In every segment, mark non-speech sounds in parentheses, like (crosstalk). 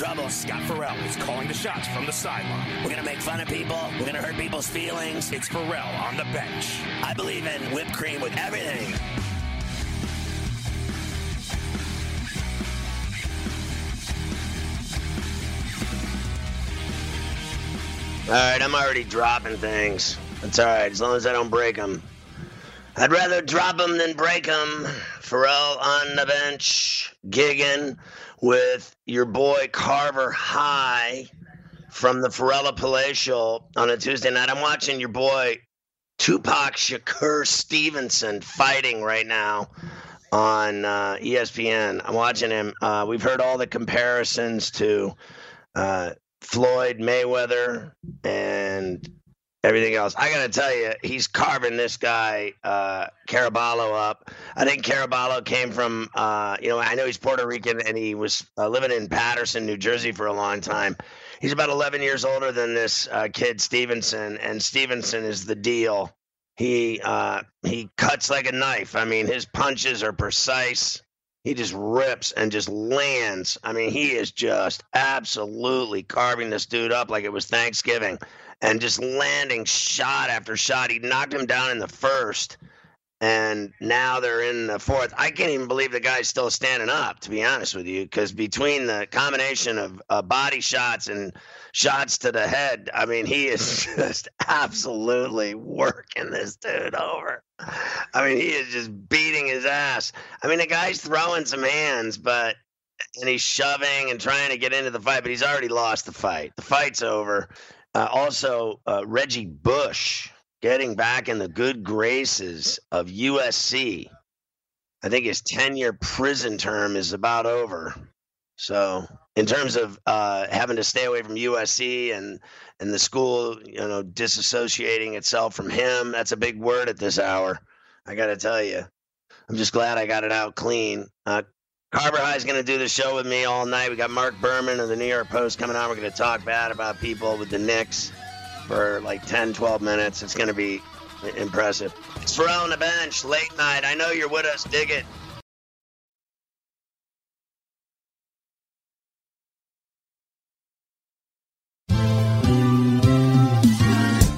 Gonna trouble. Scott Ferrall is calling the shots from the sideline. We're gonna make fun of people. We're gonna hurt people's feelings. It's Ferrall on the bench. I believe in whipped cream with everything. All right, I'm already dropping things. That's all right, as long as I don't break them. I'd rather drop them than break them. Ferrall on the bench, gigging with your boy Carver High from the Pharrella Palatial on a Tuesday night. I'm watching your boy Tupac Shakur Stevenson fighting right now on uh, ESPN. I'm watching him. Uh, we've heard all the comparisons to uh, Floyd Mayweather and everything else. I got to tell you, he's carving this guy uh, Caraballo up. I think Caraballo came from, uh, you know, I know he's Puerto Rican and he was uh, living in Paterson, New Jersey for a long time. He's about 11 years older than this uh, kid Stevenson, and Stevenson is the deal. He uh, he cuts like a knife. I mean, his punches are precise. He just rips and just lands. I mean, he is just absolutely carving this dude up like it was Thanksgiving and just landing shot after shot. He knocked him down in the first, and now they're in the fourth. I can't even believe the guy's still standing up, to be honest with you, because between the combination of uh, body shots and shots to the head, I mean, he is (laughs) just absolutely working this dude over. (laughs) I mean, he is just beating his ass. I mean, the guy's throwing some hands, but and he's shoving and trying to get into the fight, but he's already lost the fight. The fight's over. Uh, also, uh, Reggie Bush getting back in the good graces of USC. I think his 10 year prison term is about over. So, in terms of uh, having to stay away from USC and, and the school, you know, disassociating itself from him, that's a big word at this hour. I got to tell you. I'm just glad I got it out clean. Uh, Carver High is going to do the show with me all night. We got Mark Berman of the New York Post coming on. We're going to talk bad about people with the Knicks for like 10, 12 minutes. It's going to be impressive. It's on the bench, late night. I know you're with us. Dig it.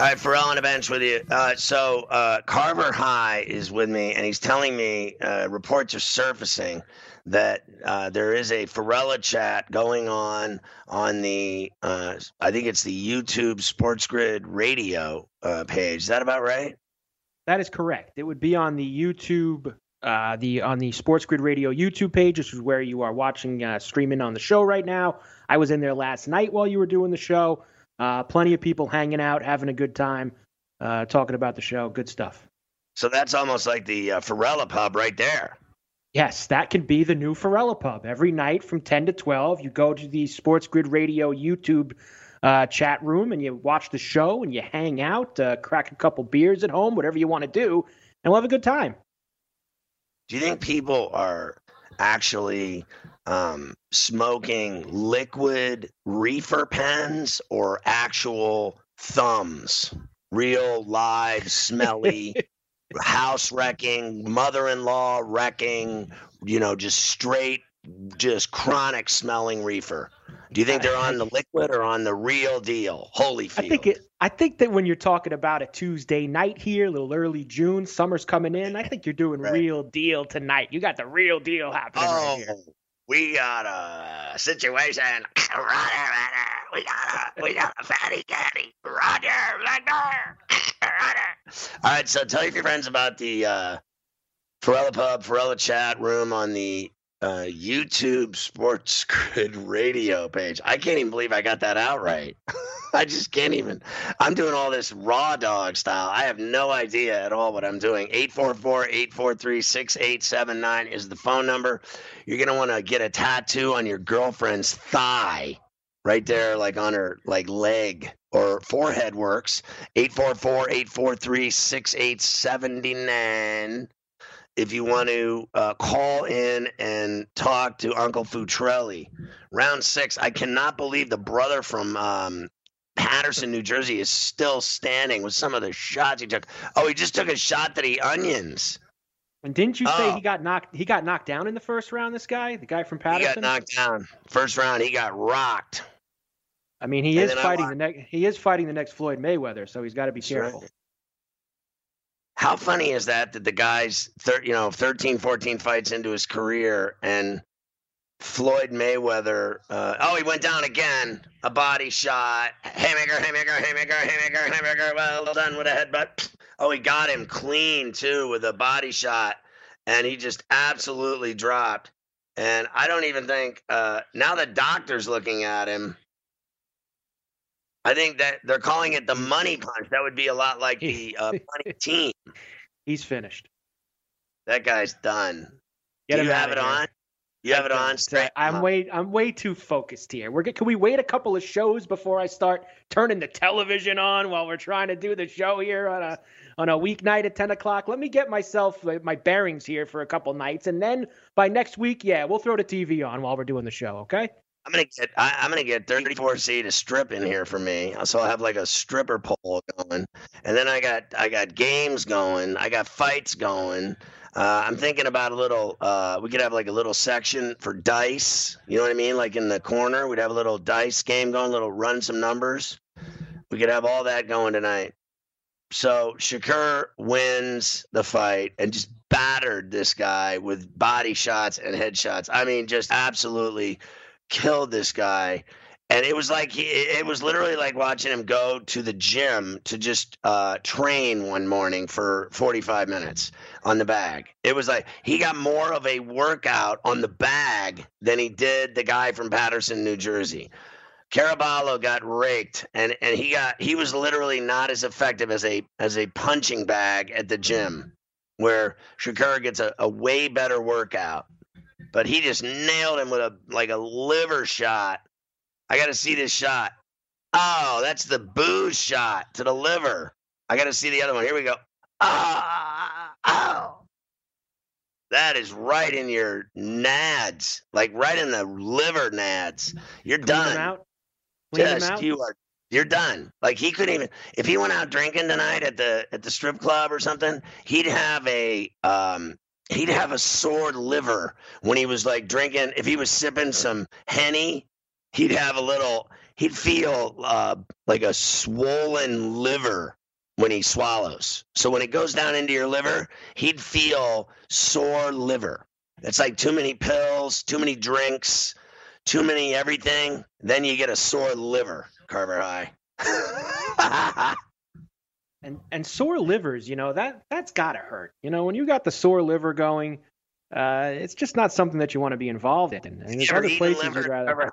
All right, Ferrall on a bench with you. Uh, so uh, Carver High is with me, and he's telling me uh, reports are surfacing that uh, there is a Pharrella chat going on on the, uh, I think it's the YouTube Sports Grid Radio uh, page. Is that about right? That is correct. It would be on the YouTube, the on the Sports Grid Radio YouTube page, which is where you are watching streaming on the show right now. I was in there last night while you were doing the show. Uh, plenty of people hanging out, having a good time, uh, talking about the show. Good stuff. So that's almost like the uh, Pharrella pub right there. Yes, that can be the new Pharrella pub. Every night from 10 to 12, you go to the Sports Grid Radio YouTube uh, chat room and you watch the show and you hang out, uh, crack a couple beers at home, whatever you want to do, and we'll have a good time. Do you think people are actually um, smoking liquid reefer pens or actual thumbs? Real, live, smelly, (laughs) house wrecking, mother in law wrecking, you know, just straight, just chronic smelling reefer. Do you think they're on the liquid or on the real deal? Holyfield. I think it. I think that when you're talking about a Tuesday night here, a little early June, summer's coming in. I think you're doing Right. real deal tonight. You got the real deal happening Oh, right here. We got a situation. Roger, (laughs) Roger. We got a we got a fatty caddy. Roger, Roger, Roger. (laughs) All right, so tell your friends about the uh, Forella Pub, Forella Chat Room on the uh, YouTube Sports (laughs) Grid Radio page. I can't even believe I got that out right. (laughs) I just can't even. I'm doing all this raw dog style. I have no idea at all what I'm doing. 844 843 6879 is the phone number. You're going to want to get a tattoo on your girlfriend's thigh, right there, like on her like leg or forehead works. 844 843 6879 if you want to uh, call in and talk to Uncle Futrelli. Round six, I cannot believe the brother from um, Paterson, New Jersey, is still standing with some of the shots he took. Oh, he just took a shot to the onions. And didn't you say Oh. he got knocked? He got knocked down in the first round. This guy, the guy from Paterson, He got knocked down. First round, he got rocked. I mean, he And is fighting the next. He is fighting the next Floyd Mayweather, so he's got to be That's right. How funny is that that the guy's thir- you know 13 14 fights into his career and Floyd Mayweather uh, oh he went down again a body shot haymaker haymaker haymaker haymaker haymaker well done with a headbutt. Oh he got him clean too with a body shot and he just absolutely dropped. And I don't even think uh, now the doctor's looking at him I think that they're calling it the money punch. That would be a lot like the uh, (laughs) money team. He's finished. That guy's done. Get Do you have it here. on? You have it on straight. I'm way I'm way too focused here. We're can we wait a couple of shows before I start turning the television on while we're trying to do the show here on a on a weeknight at 10 o'clock? Let me get myself uh, my bearings here for a couple nights, and then by next week, yeah, we'll throw the TV on while we're doing the show. Okay? I'm gonna get. I, I'm gonna get 34C to strip in here for me. So I'll have like a stripper pole going, and then I got I got games going. I got fights going. Uh, I'm thinking about a little. Uh, we could have like a little section for dice. You know what I mean? Like in the corner, we'd have a little dice game going. Little run some numbers. We could have all that going tonight. So Shakur wins the fight and just battered this guy with body shots and headshots. I mean, just absolutely killed this guy. And it was like he, it was literally like watching him go to the gym to just uh, train one morning for 45 minutes on the bag. It was like he got more of a workout on the bag than he did the guy from Paterson, New Jersey. Caraballo got raked, and and he got he was literally not as effective as a as a punching bag at the gym, where Shakur gets a, a way better workout. But he just nailed him with a like a liver shot. I got to see this shot. Oh, that's the booze shot to the liver. I got to see the other one. Here we go. Ah, oh. That is right in your nads, like right in the liver nads. You're Clean done. Just you are you're done. Like he couldn't even if he went out drinking tonight at the at the strip club or something, he'd have a um he'd have a sore liver when he was like drinking if he was sipping some henny, he'd have a little he'd feel uh like a swollen liver when he swallows. So when it goes down into your liver, he'd feel sore liver. It's like too many pills, too many drinks, too many everything, then you get a sore liver, Carver High. (laughs) And and sore livers, you know that that's gotta hurt. You know when you got the sore liver going, uh, it's just not something that you want to be involved in. And there's you ever other places you'd rather.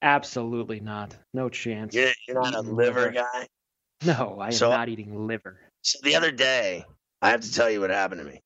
Absolutely not. No chance. You're, you're not a liver liver. guy. No, I am So- not eating liver. So the other day, I have to tell you what happened to me.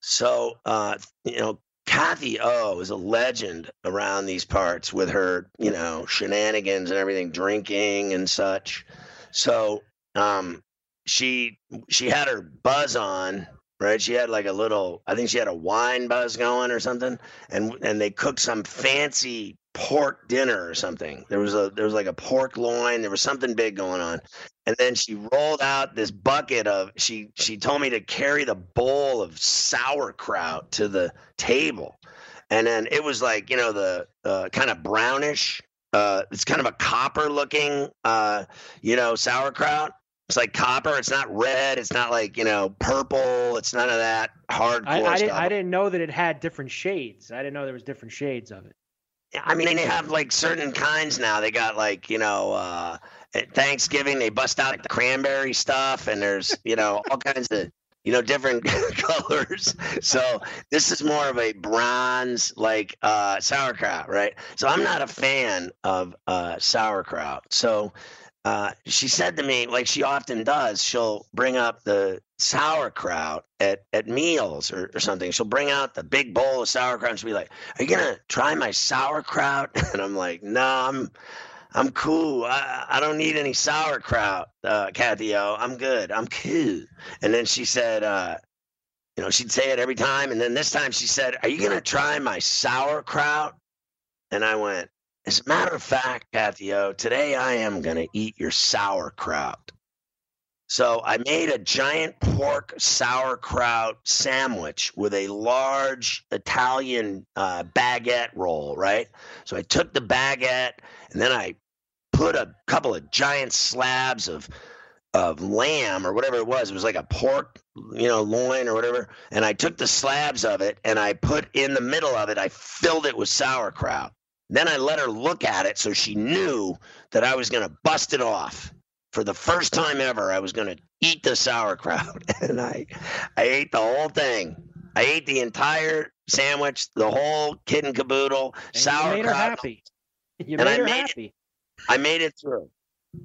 So, uh, you know, Kathy O is a legend around these parts with her, you know, shenanigans and everything, drinking and such. So, um, she she had her buzz on, right? She had like a little, I think she had a wine buzz going or something, and and they cooked some fancy pork dinner or something. There was a there was like a pork loin. There was something big going on, and then she rolled out this bucket of she she told me to carry the bowl of sauerkraut to the table, and then it was like you know the uh, kind of brownish. Uh, it's kind of a copper looking, uh, you know, sauerkraut it's like copper. It's not red. It's not like you know purple. It's none of that hardcore I, I, didn't, stuff. I didn't know that it had different shades. I didn't know there was different shades of it. I mean, they have like certain kinds now. They got like you know uh, at Thanksgiving they bust out like the cranberry stuff, and there's you know all kinds of you know different (laughs) colors. So this is more of a bronze like uh, sauerkraut, right? So I'm not a fan of uh, sauerkraut. So uh, she said to me, like she often does, she'll bring up the sauerkraut at, at meals or, or something. She'll bring out the big bowl of sauerkraut and she'll be like, Are you gonna try my sauerkraut? (laughs) And I'm like, No, I'm I'm cool. I, I don't need any sauerkraut, uh, Kathy O. I'm good. I'm cool. And then she said, uh, you know, she'd say it every time. And then this time she said, Are you gonna try my sauerkraut? And I went, as a matter of fact, Kathy O, today I am going to eat your sauerkraut. So I made a giant pork sauerkraut sandwich with a large Italian uh, baguette roll, right? So I took the baguette and then I put a couple of giant slabs of of lamb or whatever it was. It was like a pork, you know, loin or whatever. And I took the slabs of it and I put in the middle of it, I filled it with sauerkraut. Then I let her look at it so she knew that I was going to bust it off. For the first time ever, I was going to eat the sauerkraut. (laughs) And I, I ate the whole thing. I ate the entire sandwich, the whole kid and caboodle, And sauerkraut. You made her happy. You And made I her made it- happy. I made it through.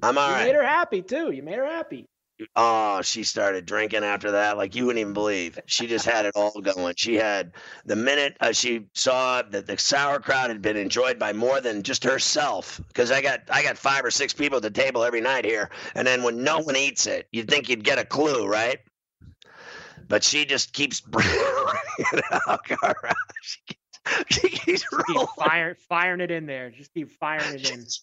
I'm all you right. made her happy too. You made her happy. Oh, she started drinking after that, like you wouldn't even believe. She just had it all going. She had the minute uh, she saw that the sauerkraut had been enjoyed by more than just herself, because I got I got five or six people at the table every night here, and then when no one eats it, you'd think you'd get a clue, right? But she just keeps (laughs) it out. She keeps, she keeps Keep rolling. fire, firing it in there. Just keep firing it in. (laughs)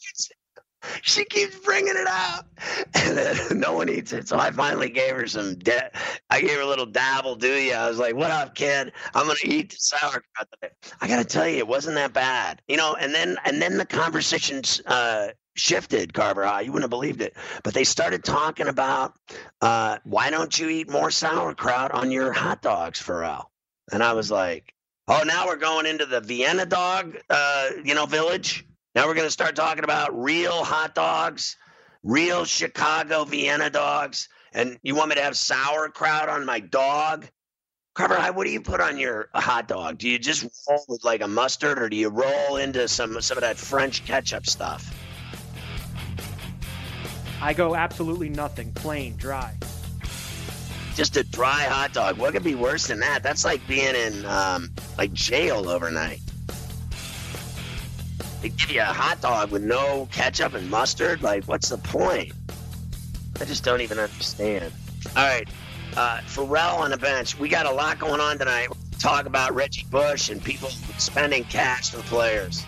she keeps bringing it out, (laughs) and then (laughs) no one eats it. So I finally gave her some. Da- I gave her a little dabble. Do you? I was like, "What up, kid? I'm gonna eat the sauerkraut today." I gotta tell you, it wasn't that bad, you know. And then and then the conversations uh, shifted, Carver. You wouldn't have believed it, but they started talking about uh, why don't you eat more sauerkraut on your hot dogs, Ferrall? And I was like, "Oh, now we're going into the Vienna dog, uh, you know, village." Now we're going to start talking about real hot dogs, real Chicago Vienna dogs. And you want me to have sauerkraut on my dog? Carver, I- what do you put on your hot dog? Do you just roll with like a mustard or do you roll into some, some of that French ketchup stuff? I go absolutely nothing. Plain, dry. Just a dry hot dog. What could be worse than that? That's like being in um, like jail overnight. They give you a hot dog with no ketchup and mustard. Like, what's the point? I just don't even understand. All right, uh, Ferrall on the bench. We got a lot going on tonight. Talk about Reggie Bush and people spending cash for players.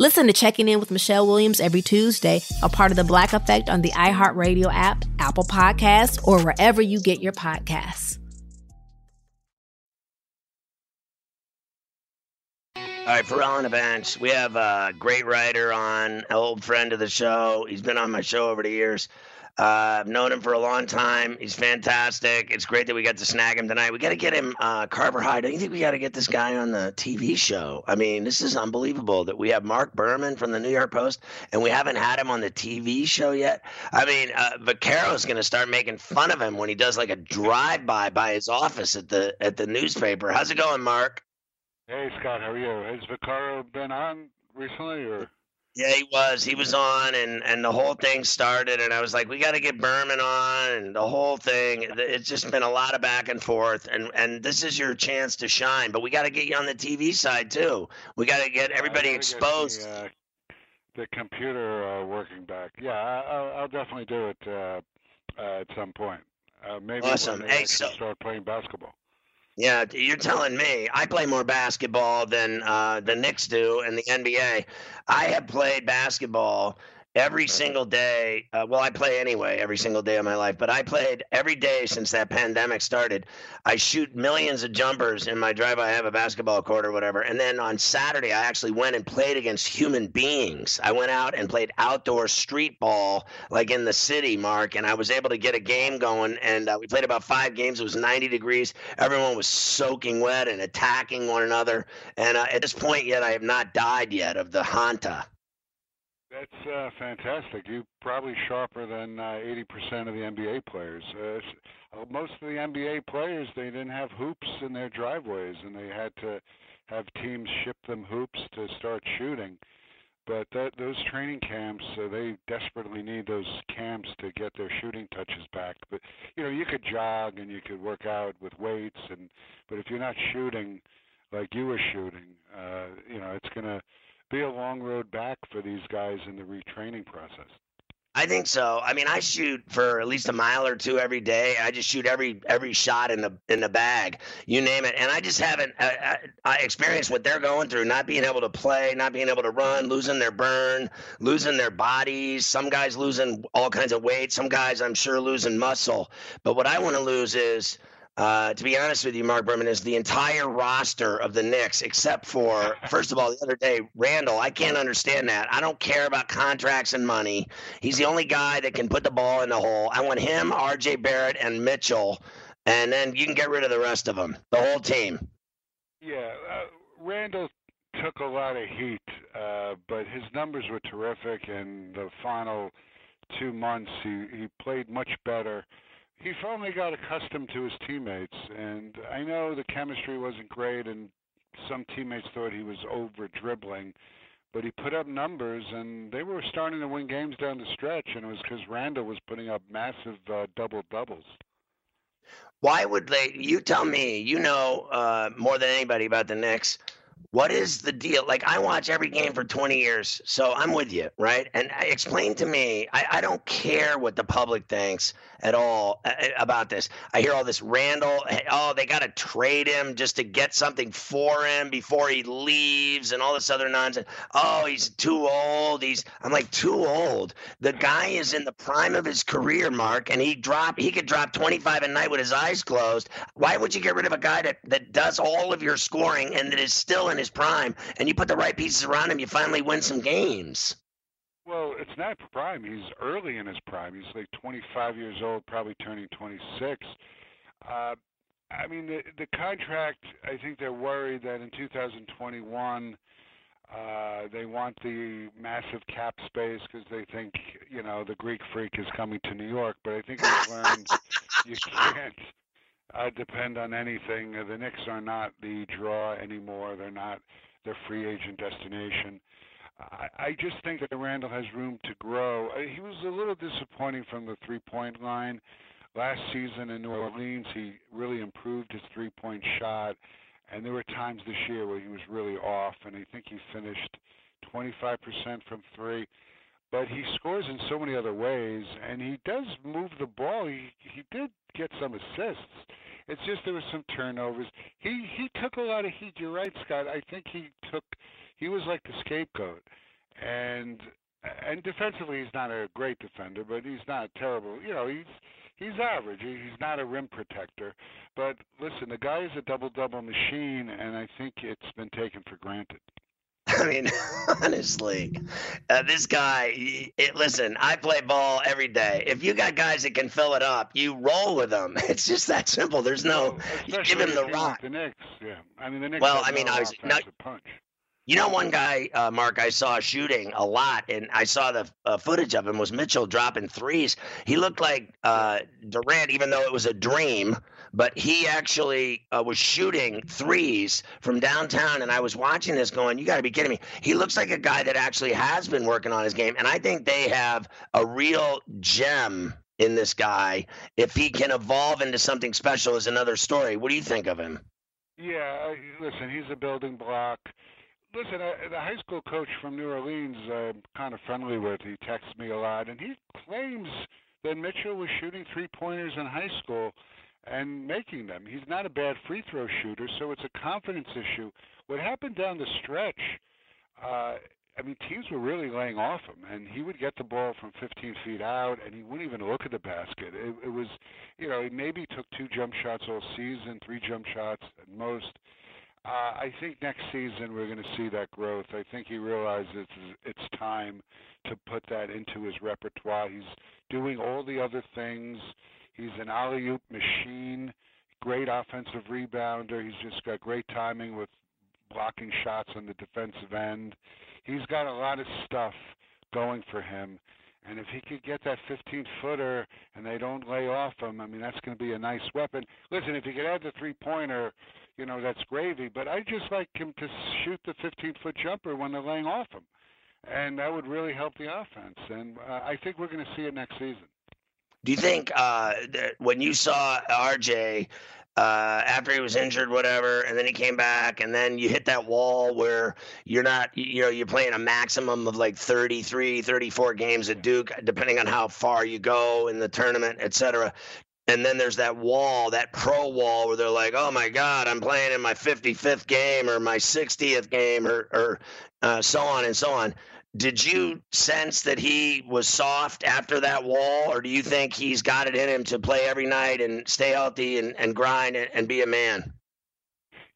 Listen to Checking In with Michelle Williams every Tuesday, a part of the Black Effect on the iHeartRadio app, Apple Podcasts, or wherever you get your podcasts. All All right, Ferrall on the. We have a great writer on, an old friend of the show. He's been on my show over the years. Uh, I've known him for a long time. He's fantastic. It's great that we got to snag him tonight. We got to get him, uh, Carver High. Don't you think we got to get this guy on the TV show? I mean, this is unbelievable that we have Mark Berman from the New York Post and we haven't had him on the TV show yet. I mean, uh, going to start making fun of him when he does like a drive-by by his office at the at the newspaper. How's it going, Mark? Hey Scott, how are you? Has Vaccaro been on recently, or? Yeah, he was. He was on, and and the whole thing started, and I was like, we got to get Berman on, and the whole thing. It's just been a lot of back and forth, and and this is your chance to shine. But we got to get you on the TV side too. We got to get everybody exposed. Get the, uh, the, computer uh, working back. Yeah, I, will definitely do it uh, uh, at some point. Uh, maybe awesome. when hey, so, start playing basketball. Yeah, you're telling me. I play more basketball than uh, the Knicks do in the NBA. I have played basketball every single day. Uh, well, I play anyway every single day of my life, but I played every day since that pandemic started. I shoot millions of jumpers in my drive. I have a basketball court or whatever. And then on Saturday, I actually went and played against human beings. I went out and played outdoor street ball, like in the city, Mark, and I was able to get a game going. And uh, we played about five games. It was 90 degrees. Everyone was soaking wet and attacking one another. And uh, at this point, yet, I have not died yet of the Hanta. That's uh, fantastic. You probably sharper than uh, 80% of the NBA players. Uh, uh, most of the NBA players they didn't have hoops in their driveways, and they had to have teams ship them hoops to start shooting. But that, those training camps, uh, they desperately need those camps to get their shooting touches back. But you know, you could jog and you could work out with weights, and but if you're not shooting like you were shooting, uh, you know, it's gonna be a long road back for these guys in the retraining process. I think so. I mean, I shoot for at least a mile or two every day. I just shoot every every shot in the in the bag, you name it. And I just haven't I, I, I experienced what they're going through, not being able to play, not being able to run, losing their burn, losing their bodies. Some guys losing all kinds of weight. Some guys, I'm sure, losing muscle. But what I want to lose is uh, to be honest with you, Mark Berman, is the entire roster of the Knicks, except for, first of all, the other day, Randle. I can't understand that. I don't care about contracts and money. He's the only guy that can put the ball in the hole. I want him, RJ Barrett, and Mitchell, and then you can get rid of the rest of them, the whole team. Yeah, uh, Randle took a lot of heat, uh, but his numbers were terrific. In the final two months, he, he played much better he finally got accustomed to his teammates, and I know the chemistry wasn't great, and some teammates thought he was over dribbling, but he put up numbers, and they were starting to win games down the stretch, and it was because Randle was putting up massive uh, double doubles. Why would they? You tell me. You know uh, more than anybody about the Knicks what is the deal? Like, I watch every game for 20 years, so I'm with you, right? And explain to me, I, I don't care what the public thinks at all uh, uh, about this. I hear all this Randle, oh, they got to trade him just to get something for him before he leaves and all this other nonsense. Oh, he's too old. He's, I'm like, too old. The guy is in the prime of his career, Mark, and he drop, he could drop 25 a night with his eyes closed. Why would you get rid of a guy that, that does all of your scoring and that is still in his prime, and you put the right pieces around him, you finally win some games. Well, it's not prime. He's early in his prime. He's like 25 years old, probably turning 26. Uh, I mean, the the contract. I think they're worried that in 2021 uh, they want the massive cap space because they think you know the Greek freak is coming to New York. But I think they've learned (laughs) you can't uh, depend on anything. The Knicks are not the draw anymore. They're not the free agent destination. I, I just think that Randle has room to grow. Uh, he was a little disappointing from the three-point line. Last season in New Orleans, he really improved his three-point shot, and there were times this year where he was really off, and I think he finished 25% from three but he scores in so many other ways, and he does move the ball. He he did get some assists. It's just there was some turnovers. He he took a lot of heat. You're right, Scott. I think he took he was like the scapegoat, and and defensively he's not a great defender, but he's not terrible. You know, he's he's average. He's not a rim protector. But listen, the guy is a double double machine, and I think it's been taken for granted. (laughs) I mean, (laughs) honestly, uh, this guy. It, listen, I play ball every day. If you got guys that can fill it up, you roll with them. (laughs) It's just that simple. There's no. Well, give him the rock. The Knicks, yeah. I mean, the Knicks. Well, I mean, no I was not. Punch. You know, one guy, uh, Mark, I saw shooting a lot, and I saw the uh, footage of him was Mitchell dropping threes. He looked like uh, Durant, even though it was a dream, but he actually uh, was shooting threes from downtown. And I was watching this going, You got to be kidding me. He looks like a guy that actually has been working on his game. And I think they have a real gem in this guy. If he can evolve into something special, is another story. What do you think of him? Yeah, listen, he's a building block listen, uh, the high school coach from New Orleans, I'm uh, kind of friendly with. He texts me a lot, and he claims that Mitchell was shooting three pointers in high school and making them. He's not a bad free throw shooter, so it's a confidence issue. What happened down the stretch? Uh, I mean, teams were really laying off him, and he would get the ball from 15 feet out, and he wouldn't even look at the basket. It, it was, you know, he maybe took two jump shots all season, three jump shots at most uh, I think next season we're going to see that growth. I think he realizes it's time to put that into his repertoire. He's doing all the other things. He's an alley oop machine, great offensive rebounder. He's just got great timing with blocking shots on the defensive end. He's got a lot of stuff going for him. And if he could get that 15 footer and they don't lay off him, I mean, that's going to be a nice weapon. Listen, if he could add the three pointer, you know, that's gravy. But I just like him to shoot the 15 foot jumper when they're laying off him, and that would really help the offense. And uh, I think we're going to see it next season. Do you think uh, that when you saw RJ uh, after he was injured, whatever, and then he came back, and then you hit that wall where you're not, you know, you're playing a maximum of like 33, 34 games at Duke, depending on how far you go in the tournament, et cetera and then there's that wall, that pro wall, where they're like, "Oh my God, I'm playing in my 55th game or my 60th game, or, or uh, so on and so on." Did you sense that he was soft after that wall, or do you think he's got it in him to play every night and stay healthy and, and grind and, and be a man?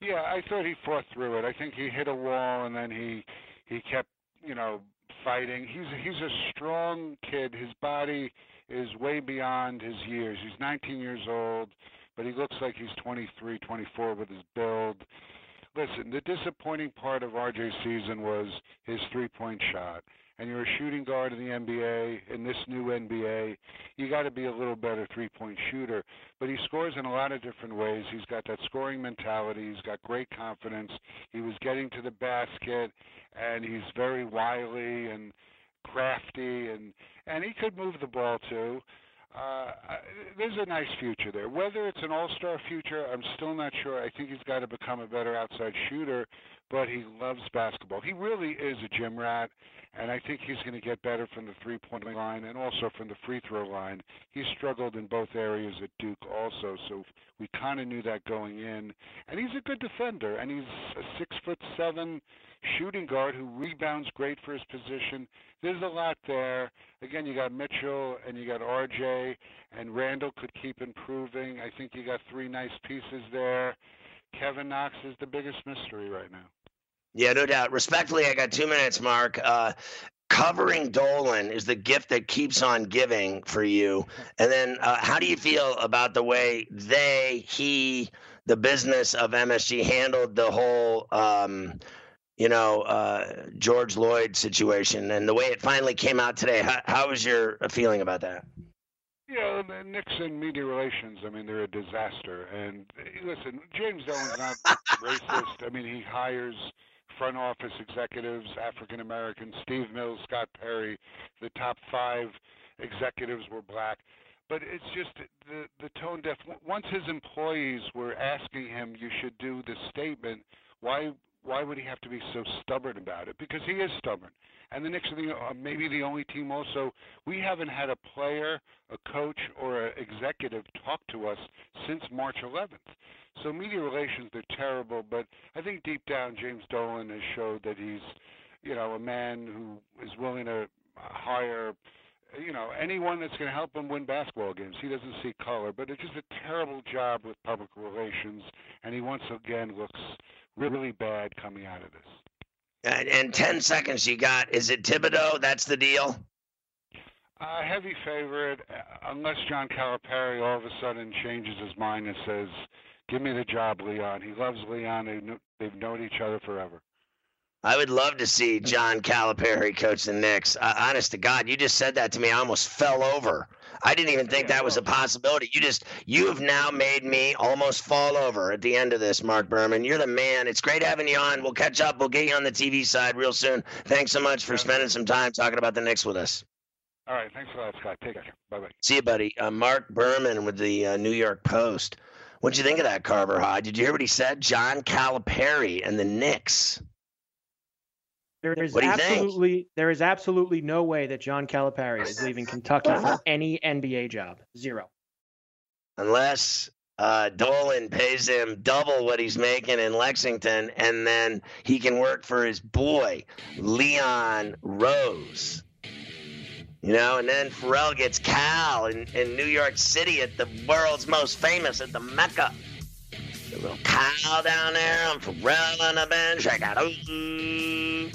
Yeah, I thought he fought through it. I think he hit a wall and then he he kept, you know, fighting. He's he's a strong kid. His body is way beyond his years. He's 19 years old, but he looks like he's 23, 24 with his build. Listen, the disappointing part of RJ's season was his three-point shot. And you're a shooting guard in the NBA, in this new NBA, you got to be a little better three-point shooter. But he scores in a lot of different ways. He's got that scoring mentality. He's got great confidence. He was getting to the basket, and he's very wily and crafty, and and he could move the ball too. Uh, there's a nice future there. Whether it's an all-star future, I'm still not sure. I think he's got to become a better outside shooter, but he loves basketball. He really is a gym rat, and I think he's going to get better from the three-point line and also from the free throw line. He struggled in both areas at Duke also, so we kind of knew that going in. And he's a good defender, and he's a six foot seven shooting guard who rebounds great for his position. There's a lot there. Again, you got Mitchell and you got RJ, and Randle could keep improving. I think you got three nice pieces there. Kevin Knox is the biggest mystery right now. Yeah, no doubt. Respectfully, I got two minutes, Mark. Uh, covering Dolan is the gift that keeps on giving for you. And then, uh, how do you feel about the way they, he, the business of MSG handled the whole um, you know, uh, George Floyd situation and the way it finally came out today. How, how was your feeling about that? Yeah, the Nixon media relations, I mean, they're a disaster. And listen, James Dolan's not racist. I mean, he hires front office executives, African American, Steve Mills, Scott Perry, the top five executives were black. But it's just the the tone deaf. Once his employees were asking him, "You should do this statement," why why would he have to be so stubborn about it? Because he is stubborn. And the are the, uh, maybe the only team also. We haven't had a player, a coach, or an executive talk to us since March 11th. So media relations, they're terrible. But I think deep down, James Dolan has showed that he's, you know, a man who is willing to hire you know anyone that's going to help him win basketball games. He doesn't see color, but it's just a terrible job with public relations, and he once again looks really bad coming out of this. And in 10 seconds, you got is it Thibodeau? That's the deal? Uh, heavy favorite, uh, unless John Calipari all of a sudden changes his mind and says, "Give me the job, Leon." He loves Leon. They they've known each other forever. I would love to see John Calipari coach the Knicks. Uh, honest to God, you just said that to me. I almost fell over. I didn't even think that was a possibility. You just you have now made me almost fall over at the end of this, Mark Berman. You're the man. It's great having you on. We'll catch up. We'll get you on the TV side real soon. Thanks so much for spending some time talking about the Knicks with us. All right, thanks a lot, Scott. Take care. Bye bye. See you, buddy. Uh, Mark Berman with the uh, New York Post. What'd you think of that, Carver High? Did you hear what he said? John Calipari and the Knicks. There is What do you think? absolutely there is absolutely no way that John Calipari is leaving Kentucky for (laughs) any NBA job. Zero. unless uh, Dolan pays him double what he's making in Lexington, and then he can work for his boy Leon Rose. You know, and then Ferrall gets Cal in, in New York City at the world's most famous at the Mecca. A little Cal down there, and Ferrall on the bench. I got ooh.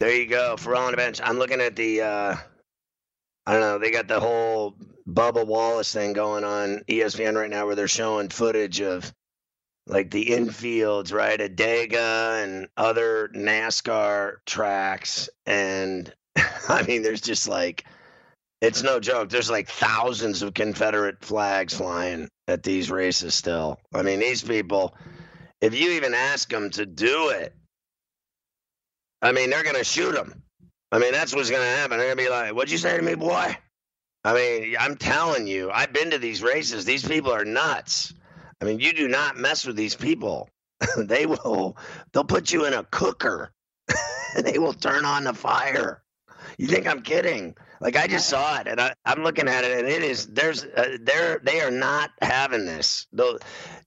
There you go, Ferrall on the bench. I'm looking at the, uh, I don't know, they got the whole Bubba Wallace thing going on ESPN right now where they're showing footage of like the infields, right? Adega and other NASCAR tracks. And (laughs) I mean, there's just like, it's no joke. There's like thousands of Confederate flags flying at these races still. I mean, these people, if you even ask them to do it, I mean, they're going to shoot him. I mean, that's what's going to happen. They're going to be like, what'd you say to me, boy? I mean, I'm telling you, I've been to these races. These people are nuts. I mean, you do not mess with these people. (laughs) they will, they'll put you in a cooker (laughs) they will turn on the fire. You think I'm kidding? Like I just saw it, and I, I'm looking at it, and it is there's uh, they're they are not having this. They'll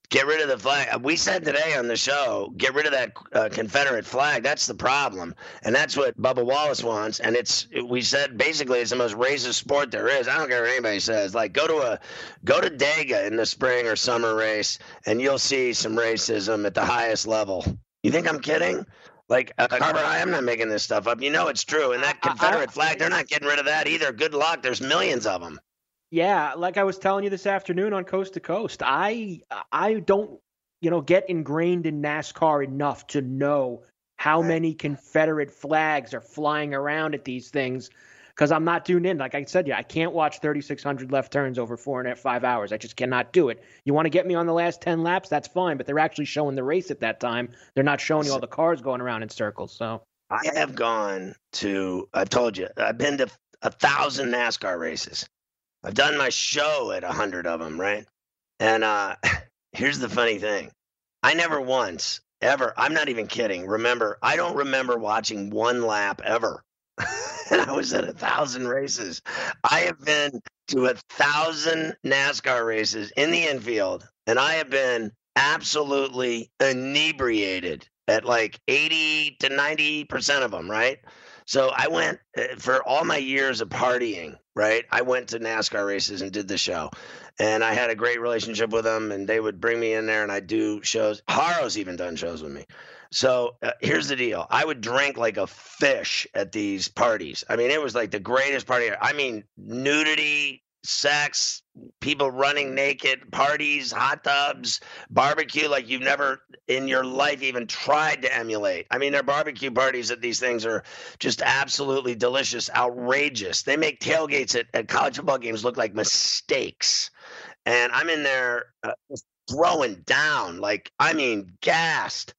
get rid of the flag. We said today on the show, get rid of that uh, Confederate flag. That's the problem, and that's what Bubba Wallace wants. And it's we said basically it's the most racist sport there is. I don't care what anybody says. Like go to a go to Dega in the spring or summer race, and you'll see some racism at the highest level. You think I'm kidding? Like uh, Carver, I am not making this stuff up. You know it's true. And that I- I- Confederate flag, they're not getting rid of that either. Good luck. There's millions of them. Yeah, like I was telling you this afternoon on Coast to Coast, I I don't you know get ingrained in NASCAR enough to know how many Confederate flags are flying around at these things because I'm not tuned in. Like I said, yeah, I can't watch 3,600 left turns over four and a half, five hours. I just cannot do it. You want to get me on the last 10 laps? That's fine, but they're actually showing the race at that time. They're not showing you all the cars going around in circles. So I have gone to, I've told you, I've been to a thousand NASCAR races. I've done my show at a hundred of them, right? And uh, (laughs) here's the funny thing I never once, ever, I'm not even kidding. Remember, I don't remember watching one lap ever. (laughs) and I was at a thousand races. I have been to a thousand NASCAR races in the infield, and I have been absolutely inebriated at like 80 to 90% of them, right? So I went uh, for all my years of partying, right? I went to NASCAR races and did the show. And I had a great relationship with them, and they would bring me in there and I'd do shows. Haro's even done shows with me. So uh, here's the deal I would drink like a fish at these parties. I mean, it was like the greatest party. I mean, nudity, sex, people running naked, parties, hot tubs, barbecue like you've never in your life even tried to emulate. I mean, their barbecue parties at these things are just absolutely delicious, outrageous. They make tailgates at, at college football games look like mistakes. And I'm in there uh, throwing down, like, I mean, gassed.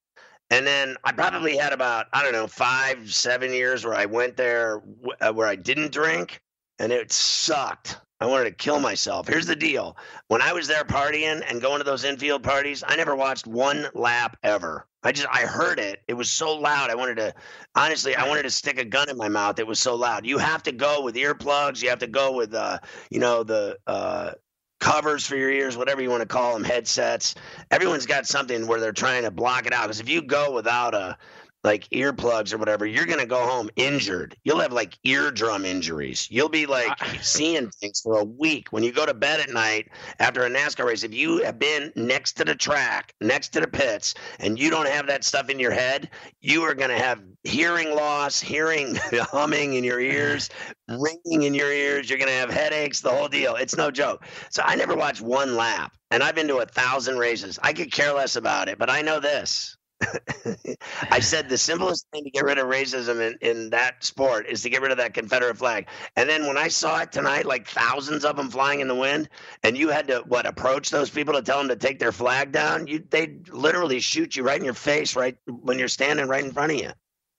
And then I probably had about, I don't know, five, seven years where I went there uh, where I didn't drink and it sucked. I wanted to kill myself. Here's the deal. When I was there partying and going to those infield parties, I never watched one lap ever. I just I heard it. It was so loud. I wanted to honestly, I wanted to stick a gun in my mouth. It was so loud. You have to go with earplugs. You have to go with uh, you know, the uh covers for your ears, whatever you want to call them, headsets. Everyone's got something where they're trying to block it out. Because if you go without a like earplugs or whatever, you're going to go home injured. You'll have like eardrum injuries. You'll be like (laughs) seeing things for a week. When you go to bed at night after a NASCAR race, if you have been next to the track, next to the pits, and you don't have that stuff in your head, you are going to have hearing loss, hearing (laughs) humming in your ears, (laughs) ringing in your ears. You're going to have headaches, the whole deal. It's no joke. So I never watched one lap, and I've been to a thousand races. I could care less about it, but I know this (laughs) I said the simplest thing to get rid of racism in, in that sport is to get rid of that Confederate flag. And then when I saw it tonight, like thousands of them flying in the wind, and you had to what approach those people to tell them to take their flag down, you they literally shoot you right in your face, right when you're standing right in front of you.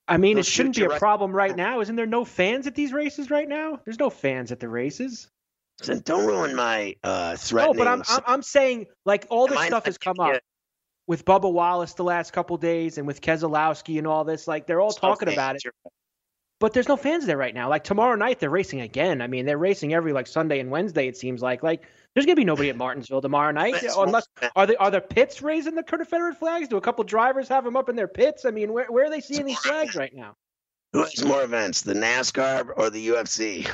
I mean, They'll it shouldn't be a right problem right now. Isn't there no fans at these races right now? There's no fans at the races. So don't ruin my uh, threat. No, but I'm, I'm, I'm saying like all this stuff has come up with Bubba Wallace the last couple days and with Keselowski and all this. Like they're all talking about it. But there's no fans there right now. Like tomorrow night they're racing again. I mean, they're racing every like Sunday and Wednesday. It seems like like there's gonna be nobody at Martinsville tomorrow night unless are they are there pits raising the Confederate flags? Do a couple drivers have them up in their pits? I mean, where where are they seeing these flags right now? Who has more events, the NASCAR or the UFC?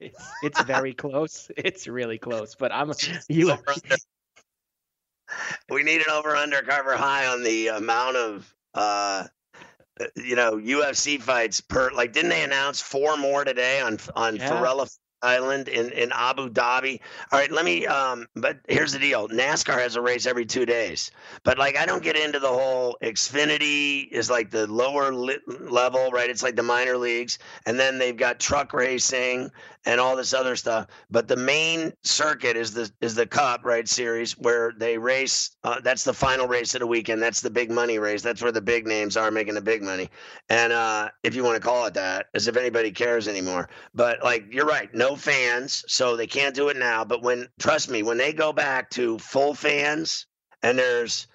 It's, it's very close. It's really close. But I'm you we need an over under cover high on the amount of uh you know UFC fights per like didn't they announce four more today on on yeah. Farella Island in, in Abu Dhabi. All right, let me. Um, but here's the deal: NASCAR has a race every two days. But like, I don't get into the whole Xfinity is like the lower level, right? It's like the minor leagues, and then they've got truck racing and all this other stuff. But the main circuit is the is the Cup, right? Series where they race. Uh, that's the final race of the weekend. That's the big money race. That's where the big names are making the big money. And uh, if you want to call it that, as if anybody cares anymore. But like, you're right. No fans, so they can't do it now. But when, trust me, when they go back to full fans and there's,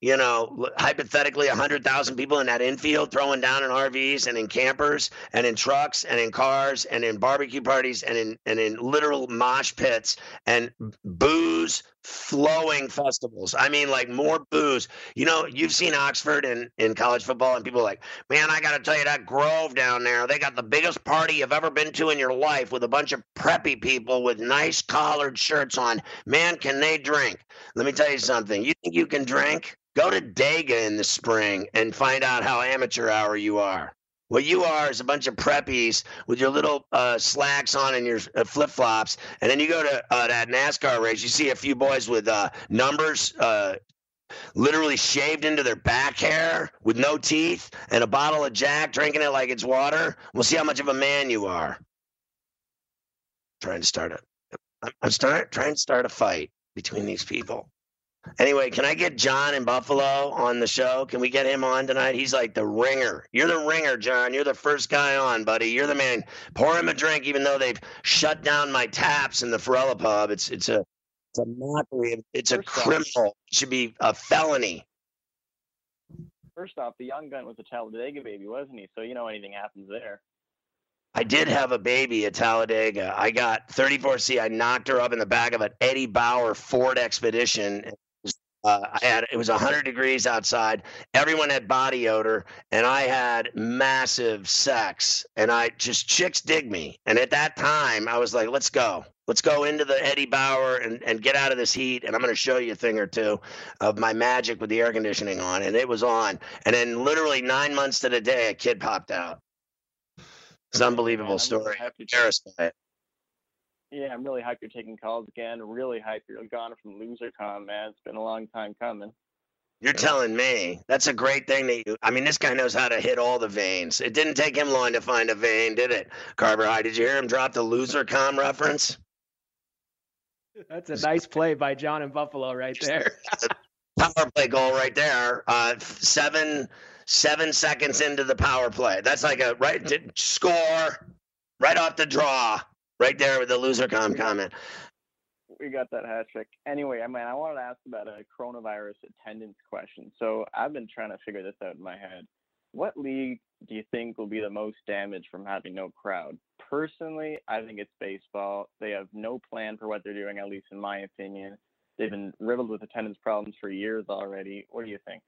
you know, hypothetically 100,000 people in that infield throwing down in RVs and in campers and in trucks and in cars and in barbecue parties and in and in literal mosh pits and booze flowing festivals. I mean, like more booze. You know, you've seen Oxford in, in college football, and people are like, man, I got to tell you, that Grove down there, they got the biggest party you've ever been to in your life with a bunch of preppy people with nice collared shirts on. Man, can they drink? Let me tell you something. You think you can drink? Go to Dega in the spring and find out how amateur hour you are. What you are is a bunch of preppies with your little uh, slacks on and your uh, flip flops, and then you go to uh, that NASCAR race. You see a few boys with uh, numbers uh, literally shaved into their back hair with no teeth and a bottle of Jack, drinking it like it's water. We'll see how much of a man you are. Trying to start a, I'm start trying to start a fight between these people. Anyway, can I get John in Buffalo on the show? Can we get him on tonight? He's like the ringer. You're the ringer, John. You're the first guy on, buddy. You're the man. Pour him a drink, even though they've shut down my taps in the Farella pub. It's it's a it's a mockery. It's a criminal. It should be a felony. First off, the young gun was a Talladega baby, wasn't he? So you know anything happens there. I did have a baby at Talladega. I got 34C. I knocked her up in the back of an Eddie Bauer Ford Expedition uh, I had it was 100 degrees outside. Everyone had body odor, and I had massive sex. And I just chicks dig me. And at that time, I was like, "Let's go, let's go into the Eddie Bauer and and get out of this heat." And I'm going to show you a thing or two of my magic with the air conditioning on, and it was on. And then literally nine months to the day, a kid popped out. It's an unbelievable story. Embarrassed by it. Yeah, I'm really hyped you're taking calls again. Really hyped you're gone from LoserCon, man. It's been a long time coming. You're telling me that's a great thing that you. I mean, this guy knows how to hit all the veins. It didn't take him long to find a vein, did it, Carver High? Did you hear him drop the LoserCon reference? That's a nice play by John in Buffalo, right there. (laughs) power play goal right there. Uh, seven seven seconds into the power play. That's like a right score right off the draw right there with the LoserCon comment. We got that hat trick. Anyway, I mean, I wanted to ask about a coronavirus attendance question. So I've been trying to figure this out in my head. what league do you think will be the most damaged from having no crowd? Personally, I think it's baseball. They have no plan for what they're doing, at least in my opinion. They've been riddled with attendance problems for years already. What do you think?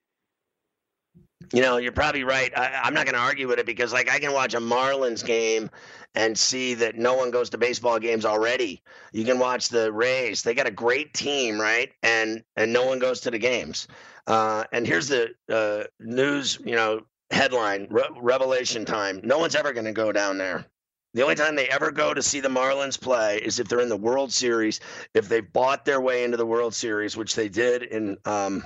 You know, you're probably right. I, I'm not going to argue with it because, like, I can watch a Marlins game and see that no one goes to baseball games already. You can watch the Rays; they got a great team, right? And and no one goes to the games. Uh, and here's the uh, news, you know, headline: Re- Revelation time. No one's ever going to go down there. The only time they ever go to see the Marlins play is if they're in the World Series. If they bought their way into the World Series, which they did in um,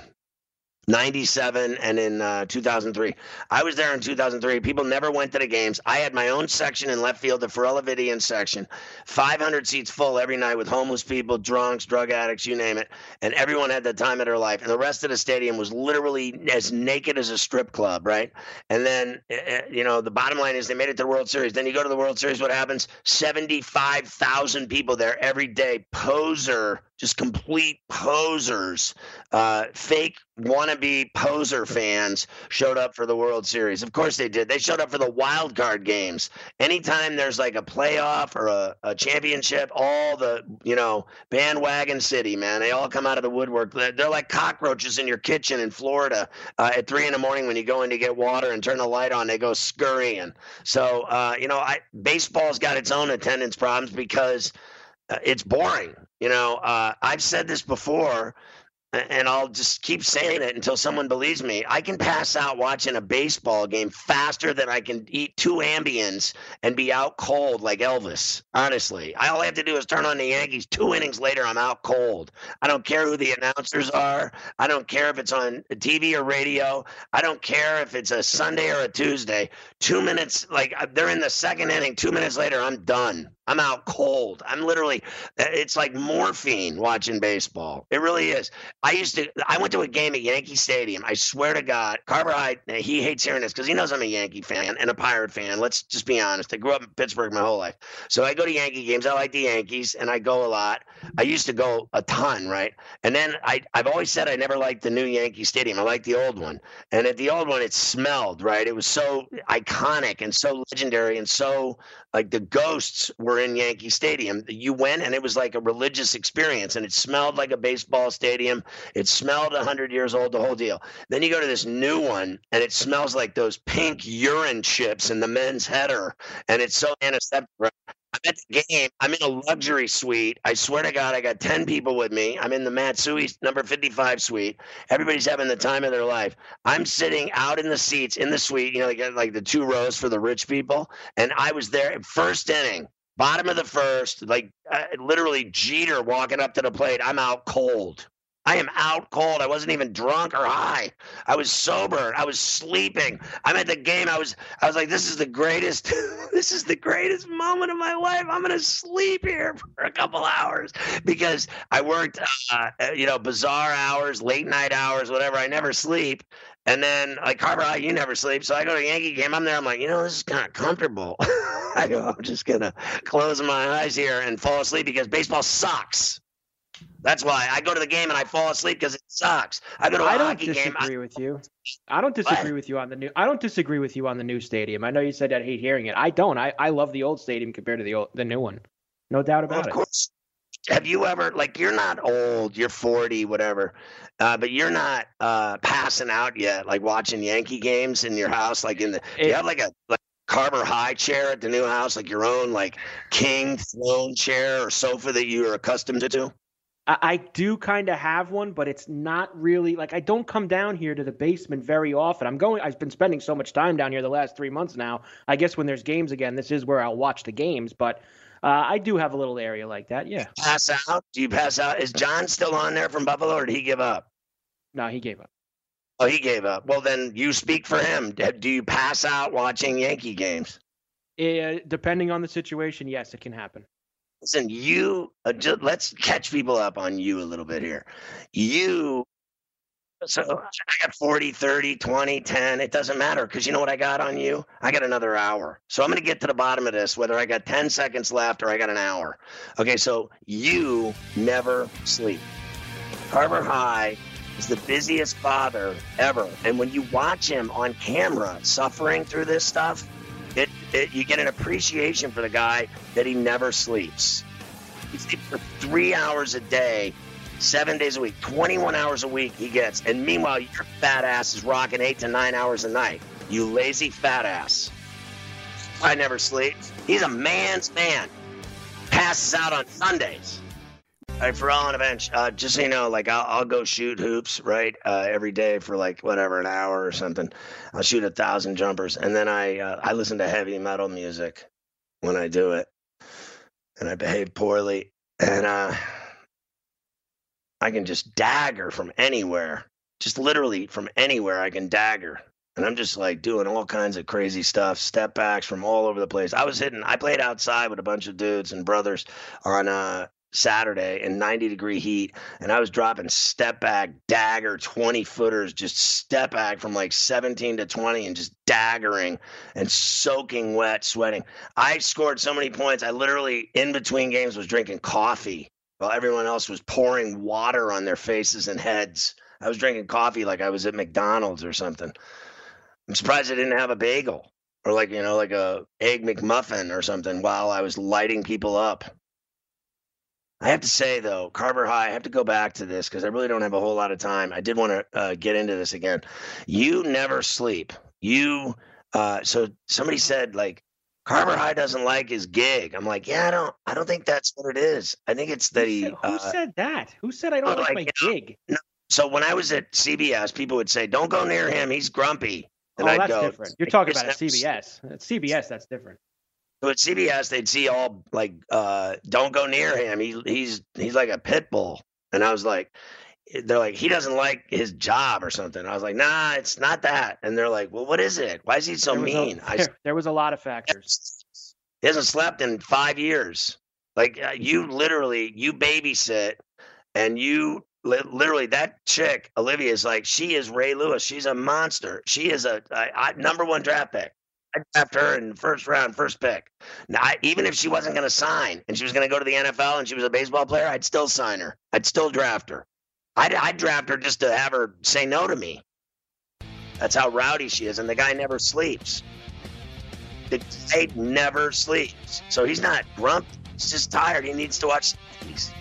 97 and in uh, 2003. I was there in 2003. People never went to the games. I had my own section in left field, the Ferrall Avidian section, 500 seats full every night with homeless people, drunks, drug addicts, you name it. And everyone had the time of their life. And the rest of the stadium was literally as naked as a strip club, right? And then, uh, you know, the bottom line is they made it to the World Series. Then you go to the World Series, what happens? 75,000 people there every day. Poser just complete posers, uh, fake wannabe poser fans showed up for the World Series. Of course they did. They showed up for the wild card games. Anytime there's like a playoff or a, a championship, all the you know bandwagon city man, they all come out of the woodwork. They're, they're like cockroaches in your kitchen in Florida uh, at three in the morning when you go in to get water and turn the light on. They go scurrying. So uh, you know, I baseball's got its own attendance problems because uh, it's boring. You know, uh, I've said this before and I'll just keep saying it until someone believes me. I can pass out watching a baseball game faster than I can eat two Ambiens and be out cold like Elvis. Honestly, all I have to do is turn on the Yankees. Two innings later, I'm out cold. I don't care who the announcers are. I don't care if it's on TV or radio. I don't care if it's a Sunday or a Tuesday. Two minutes, like uh, they're in the second inning. Two minutes later, I'm done. I'm out cold. I'm literally, uh, it's like morphine watching baseball. It really is. I used to, I went to a game at Yankee Stadium. I swear to God, Carver Hyde, he hates hearing this because he knows I'm a Yankee fan and a Pirate fan. Let's just be honest. I grew up in Pittsburgh my whole life. So I go to Yankee games. I like the Yankees and I go a lot. I used to go a ton, right? And then I, I've always said I never liked the new Yankee Stadium. I like the old one. And at the old one, it smelled, right? It was so iconic and so legendary and so like the ghosts were in Yankee Stadium. You went and it was like a religious experience and it smelled like a baseball stadium. It smelled 100 years old, the whole deal. Then you go to this new one and it smells like those pink urine chips in the men's header and it's so antiseptic. I'm at the game. I'm in a luxury suite. I swear to God, I got 10 people with me. I'm in the Matsui number 55 suite. Everybody's having the time of their life. I'm sitting out in the seats in the suite, you know, like, like the two rows for the rich people. And I was there first inning, bottom of the first, like uh, literally Jeter walking up to the plate. I'm out cold. I am out cold. I wasn't even drunk or high. I was sober. I was sleeping. I'm at the game. I was I was like, this is the greatest (laughs) this is the greatest moment of my life. I'm gonna sleep here for a couple hours because I worked uh, you know, bizarre hours, late night hours, whatever. I never sleep. And then like Carver, you never sleep. So I go to a Yankee game. I'm there. I'm like, you know, this is kind of comfortable. (laughs) I go, I'm just gonna close my eyes here and fall asleep because baseball sucks. That's why I go to the game and I fall asleep because it sucks. I go to a I don't hockey disagree game. I, with you. I don't disagree with you on the new. I don't disagree with you on the new stadium. I know you said I hate hearing it. I don't. I, I love the old stadium compared to the old, the new one. No doubt well, about of it. course. Have you ever like you're not old, you're 40, whatever, uh, but you're not uh, passing out yet, like watching Yankee games in your house, like in the. do you have like a like Carver High chair at the new house, like your own like king throne chair or sofa that you are accustomed to? I, I do kind of have one, but it's not really like I don't come down here to the basement very often. I'm going. I've been spending so much time down here the last three months now. I guess when there's games again, this is where I'll watch the games. But uh, I do have a little area like that. Yeah. Pass out? Do you pass out? Is John still on there from Buffalo, or did he give up? No, he gave up. Oh, he gave up. Well, then you speak for him. Do you pass out watching Yankee games? Eh, depending on the situation, yes, it can happen. Listen, you uh, just, let's catch people up on you a little bit here. You, so I got 40, 30, 20, 10. It doesn't matter because you know what I got on you? I got another hour. So I'm going to get to the bottom of this, whether I got 10 seconds left or I got an hour. Okay, so you never sleep. Carver High is the busiest father ever. And when you watch him on camera suffering through this stuff, it, it you get an appreciation for the guy that he never sleeps. He sleeps for three hours a day, seven days a week, 21 hours a week he gets. And meanwhile, your fat ass is rocking eight to nine hours a night. You lazy fat ass. I never sleep. He's a man's man. Passes out on Sundays. All right, for all on a bench, uh, just so you know, like I'll, I'll go shoot hoops, right, uh, every day for like whatever an hour or something. I'll shoot a thousand jumpers, and then I uh, I listen to heavy metal music when I do it, and I behave poorly, and uh, I can just dagger from anywhere, just literally from anywhere. I can dagger, and I'm just like doing all kinds of crazy stuff, step backs from all over the place. I was hitting. I played outside with a bunch of dudes and brothers on uh Saturday in 90 degree heat, and I was dropping step back dagger 20 footers, just step back from like 17 to 20 and just daggering and soaking wet, sweating. I scored so many points. I literally, in between games, was drinking coffee while everyone else was pouring water on their faces and heads. I was drinking coffee like I was at McDonald's or something. I'm surprised I didn't have a bagel or like, you know, like a egg McMuffin or something while I was lighting people up. I have to say though, Carver High, I have to go back to this because I really don't have a whole lot of time. I did want to uh, get into this again. You never sleep. You uh, so somebody said like Carver High doesn't like his gig. I'm like, yeah, I don't. I don't think that's what it is. I think it's that Who he. said, who uh, said that? Who said I don't oh, like, like, my know, gig? so when I was at CBS, people would say, "Don't go near him. He's grumpy." Oh, And I'd that's go, different. You're talking about at. CBS. At CBS, that's different. So at CBS, they'd see all like, uh, "Don't go near him. He, he's he's like a pit bull." And I was like, "They're like he doesn't like his job or something." I was like, "Nah, it's not that." And they're like, "Well, what is it? Why is he so there mean?" A, I there, (laughs) there was a lot of factors. he hasn't slept in five years. Like uh, you literally, you babysit, and you li- literally that chick Olivia is like she is Ray Lewis. She's a monster. She is a, a, a number one draft pick. I draft her in first round, first pick. Now, I, even if she wasn't going to sign and she was going to go to the NFL and she was a baseball player, I'd still sign her. I'd still draft her. I'd, I'd draft her just to have her say no to me. That's how rowdy she is, and the guy never sleeps. The guy never sleeps, so he's not grumpy. He's just tired. He needs to watch. He's,